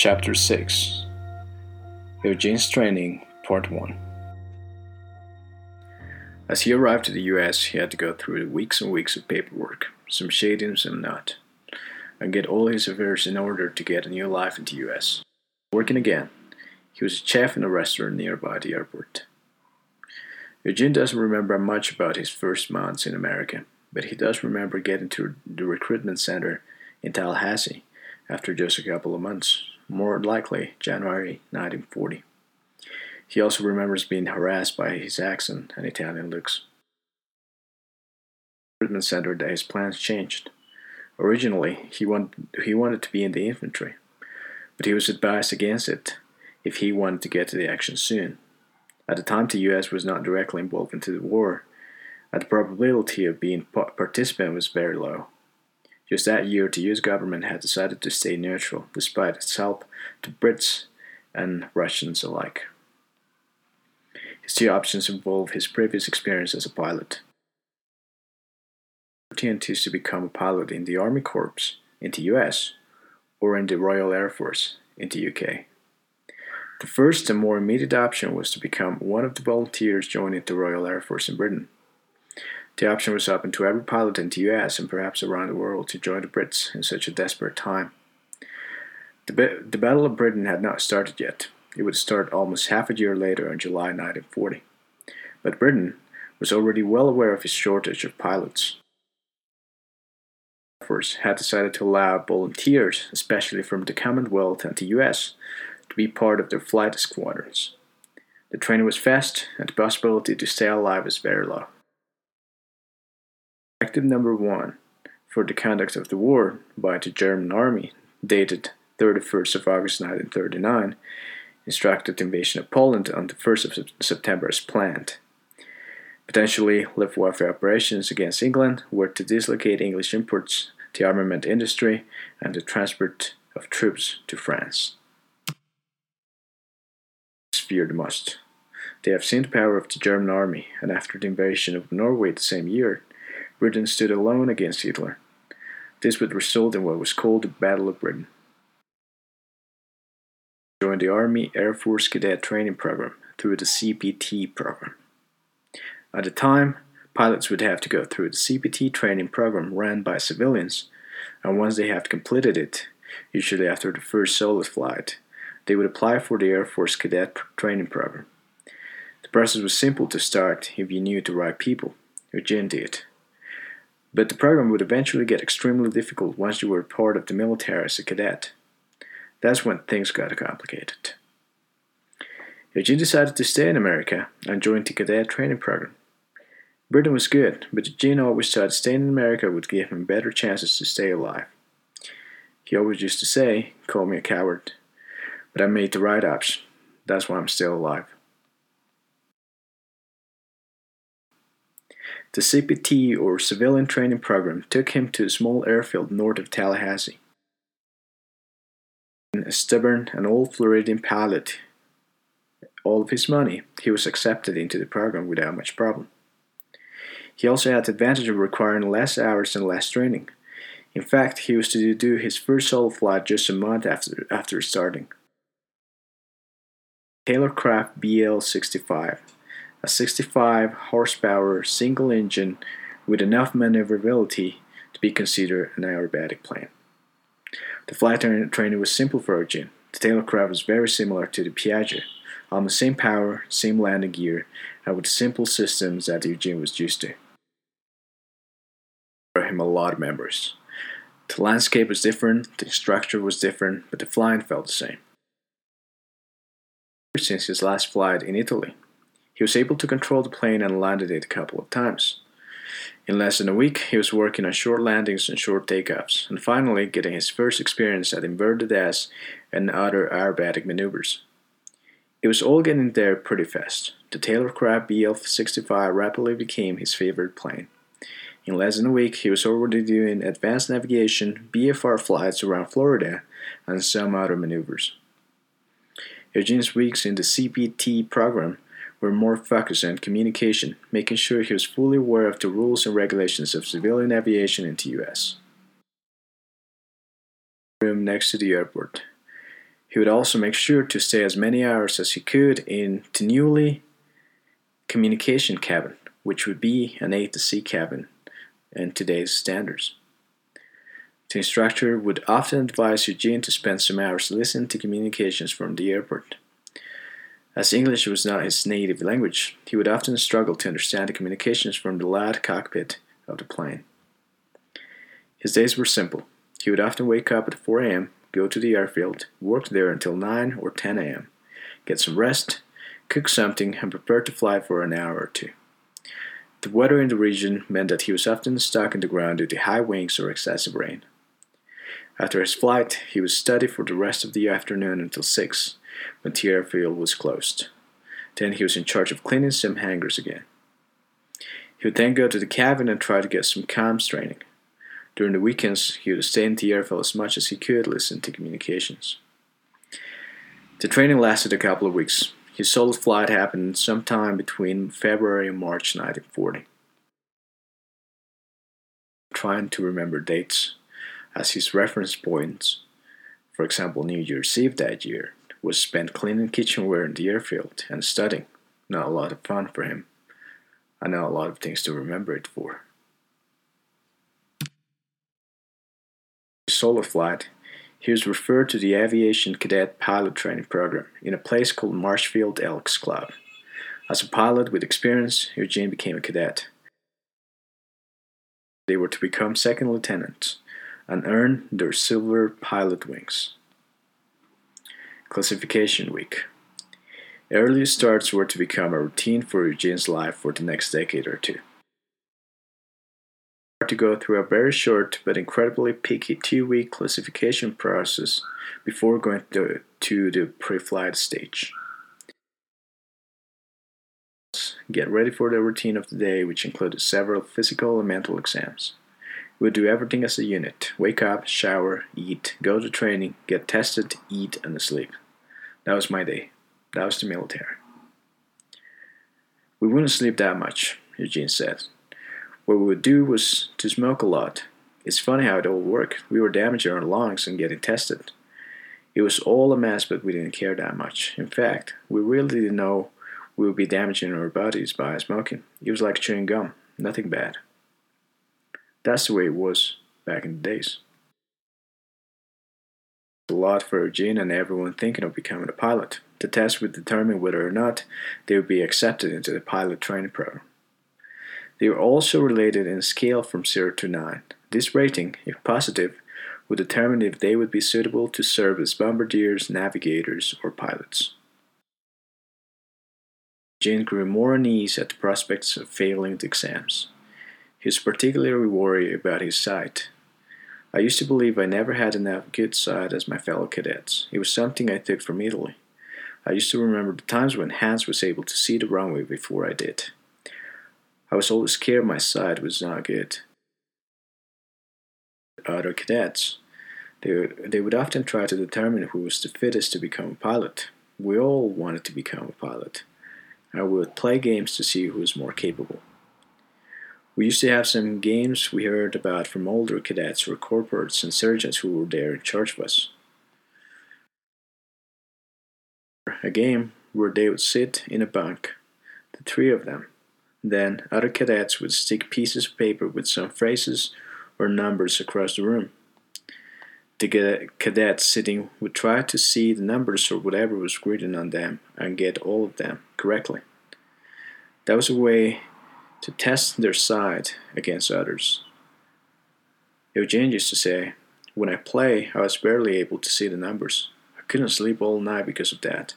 Chapter 6 Eugene's Training, Part 1 As he arrived to the US, he had to go through weeks and weeks of paperwork, some shady and some not, and get all his affairs in order to get a new life in the US. Working again, he was a chef in a restaurant nearby the airport. Eugene doesn't remember much about his first months in America, but he does remember getting to the recruitment center in Tallahassee after just a couple of months, more likely January 1940. He also remembers being harassed by his accent and Italian looks. Recruitment center that his plans changed. Originally, he wanted, he wanted to be in the infantry, but he was advised against it if he wanted to get to the action soon. At the time, the U.S. was not directly involved into the war, and the probability of being a participant was very low. Just that year, the US government had decided to stay neutral, despite its help to Brits and Russians alike. His two options involve his previous experience as a pilot. Opportunities to become a pilot in the Army Corps in the US or in the Royal Air Force in the UK. The first and more immediate option was to become one of the volunteers joining the Royal Air Force in Britain. The option was open to every pilot in the US and perhaps around the world to join the Brits in such a desperate time. The, the Battle of Britain had not started yet. It would start almost half a year later in July 1940. But Britain was already well aware of its shortage of pilots. Force had decided to allow volunteers, especially from the Commonwealth and the US, to be part of their flight squadrons. The training was fast, and the possibility to stay alive was very low. Directive number 1 for the conduct of the war by the German army, dated 31st of August 1939, instructed the invasion of Poland on the 1st of September as planned. Potentially, Luftwaffe operations against England were to dislocate English imports, the armament industry, and the transport of troops to France. Fear the most. They have seen the power of the German army, and after the invasion of Norway the same year, Britain stood alone against Hitler. This would result in what was called the Battle of Britain. Joined the Army Air Force Cadet Training Program through the CPT program. At the time, pilots would have to go through the CPT training program ran by civilians, and once they have completed it, usually after the first solo flight, they would apply for the Air Force Cadet Training Program. The process was simple to start if you knew the right people, Eugene did. But the program would eventually get extremely difficult once you were part of the military as a cadet. That's when things got complicated. Eugene decided to stay in America and joined the cadet training program. Britain was good, but Eugene always thought staying in America would give him better chances to stay alive. He always used to say, Call me a coward, but I made the right option. That's why I'm still alive. The CPT or Civilian Training Program took him to a small airfield north of Tallahassee. A stubborn and old Floridian pilot, all of his money, he was accepted into the program without much problem. He also had the advantage of requiring less hours and less training. In fact, he was to do his first solo flight just a month after, after starting. Taylorcraft BL 65 a 65 horsepower single engine with enough maneuverability to be considered an aerobatic plane. The flight training was simple for Eugene. The Taylorcraft was very similar to the Piaggio, the same power, same landing gear, and with simple systems that Eugene was used to. For him, a lot of memories. The landscape was different, the structure was different, but the flying felt the same. Since his last flight in Italy, he was able to control the plane and landed it a couple of times. In less than a week, he was working on short landings and short takeoffs, and finally getting his first experience at inverted S and other aerobatic maneuvers. It was all getting there pretty fast. The Taylorcraft BL 65 rapidly became his favorite plane. In less than a week, he was already doing advanced navigation, VFR flights around Florida, and some other maneuvers. Eugene's weeks in the CPT program were more focused on communication, making sure he was fully aware of the rules and regulations of civilian aviation in the US. Room next to the airport. He would also make sure to stay as many hours as he could in the newly communication cabin, which would be an ATC cabin in today's standards. The instructor would often advise Eugene to spend some hours listening to communications from the airport. As English was not his native language, he would often struggle to understand the communications from the loud cockpit of the plane. His days were simple. He would often wake up at 4 a.m., go to the airfield, work there until 9 or 10 a.m., get some rest, cook something, and prepare to fly for an hour or two. The weather in the region meant that he was often stuck in the ground due to high winds or excessive rain. After his flight, he would study for the rest of the afternoon until 6, when the airfield was closed. Then he was in charge of cleaning some hangars again. He would then go to the cabin and try to get some comms training. During the weekends, he would stay in the airfield as much as he could listen to communications. The training lasted a couple of weeks. His solo flight happened sometime between February and March 1940. Trying to remember dates as his reference points, for example, New Year's Eve that year, was spent cleaning kitchenware in the airfield and studying. Not a lot of fun for him. I know a lot of things to remember it for. Solo flight, he was referred to the Aviation Cadet Pilot Training Program in a place called Marshfield Elks Club. As a pilot with experience, Eugene became a cadet. They were to become second lieutenants and earn their silver pilot wings. Classification Week Early starts were to become a routine for Eugene's life for the next decade or two. To go through a very short but incredibly picky two week classification process before going to, to the pre flight stage. Get ready for the routine of the day, which included several physical and mental exams. We would do everything as a unit wake up, shower, eat, go to training, get tested, eat, and sleep. That was my day. That was the military. We wouldn't sleep that much, Eugene said. What we would do was to smoke a lot. It's funny how it all worked. We were damaging our lungs and getting tested. It was all a mess, but we didn't care that much. In fact, we really didn't know we would be damaging our bodies by smoking. It was like chewing gum, nothing bad. That's the way it was back in the days. A lot for Eugene and everyone thinking of becoming a pilot. The test would determine whether or not they would be accepted into the pilot training program. They were also related in a scale from 0 to 9. This rating, if positive, would determine if they would be suitable to serve as bombardiers, navigators, or pilots. Eugene grew more uneasy at the prospects of failing the exams. He was particularly worried about his sight. I used to believe I never had enough good sight as my fellow cadets. It was something I took from Italy. I used to remember the times when Hans was able to see the runway before I did. I was always scared my sight was not good. Other cadets, they they would often try to determine who was the fittest to become a pilot. We all wanted to become a pilot, we would play games to see who was more capable. We used to have some games we heard about from older cadets or corporals and surgeons who were there in charge of us. A game where they would sit in a bunk, the three of them. Then other cadets would stick pieces of paper with some phrases or numbers across the room. The cadets sitting would try to see the numbers or whatever was written on them and get all of them correctly. That was a way to test their side against others. Eugene used to say, When I play, I was barely able to see the numbers. I couldn't sleep all night because of that.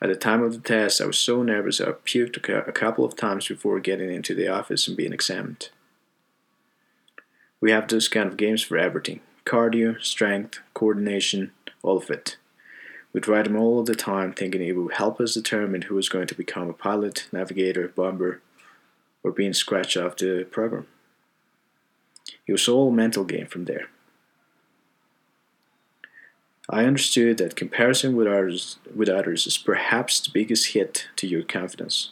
At the time of the test, I was so nervous I puked a couple of times before getting into the office and being examined. We have those kind of games for everything cardio, strength, coordination, all of it. We tried them all the time, thinking it would help us determine who was going to become a pilot, navigator, bomber, or being scratched off the program. It was all mental game from there. I understood that comparison with others, with others is perhaps the biggest hit to your confidence.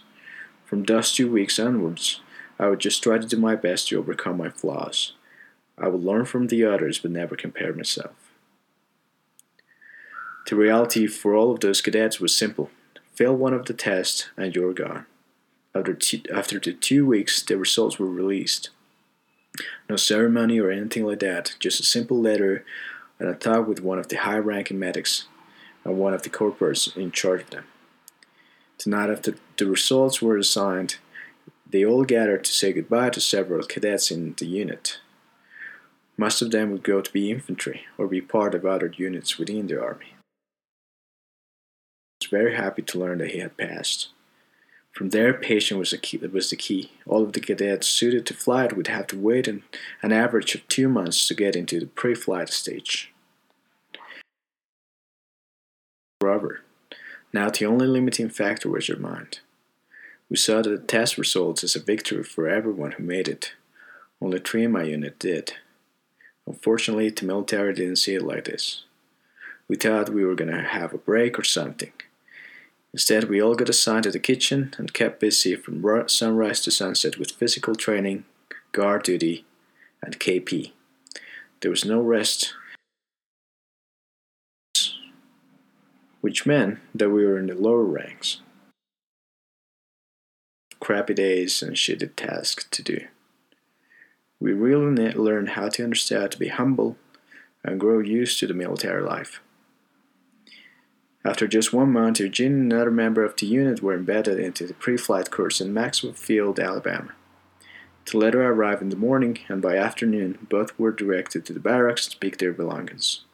From those two weeks onwards, I would just try to do my best to overcome my flaws. I would learn from the others but never compare myself. The reality for all of those cadets was simple fail one of the tests and you're gone. After, two, after the two weeks, the results were released. No ceremony or anything like that, just a simple letter and a talk with one of the high ranking medics and one of the corporals in charge of them. Tonight, after the results were assigned, they all gathered to say goodbye to several cadets in the unit. Most of them would go to be infantry or be part of other units within the army. I was very happy to learn that he had passed. From there, patience was the key. Was the key. All of the cadets suited to flight would have to wait an, an average of two months to get into the pre-flight stage. However, now the only limiting factor was your mind. We saw the test results as a victory for everyone who made it. Only three in my unit did. Unfortunately, the military didn't see it like this. We thought we were gonna have a break or something. Instead, we all got assigned to the kitchen and kept busy from sunrise to sunset with physical training, guard duty, and KP. There was no rest, which meant that we were in the lower ranks crappy days and shitty tasks to do. We really learned how to understand to be humble and grow used to the military life. After just one month, Eugene and another member of the unit were embedded into the pre-flight course in Maxwell Field, Alabama. The letter arrived in the morning, and by afternoon, both were directed to the barracks to pick their belongings.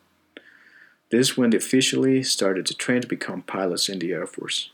This when they officially started to train to become pilots in the Air Force.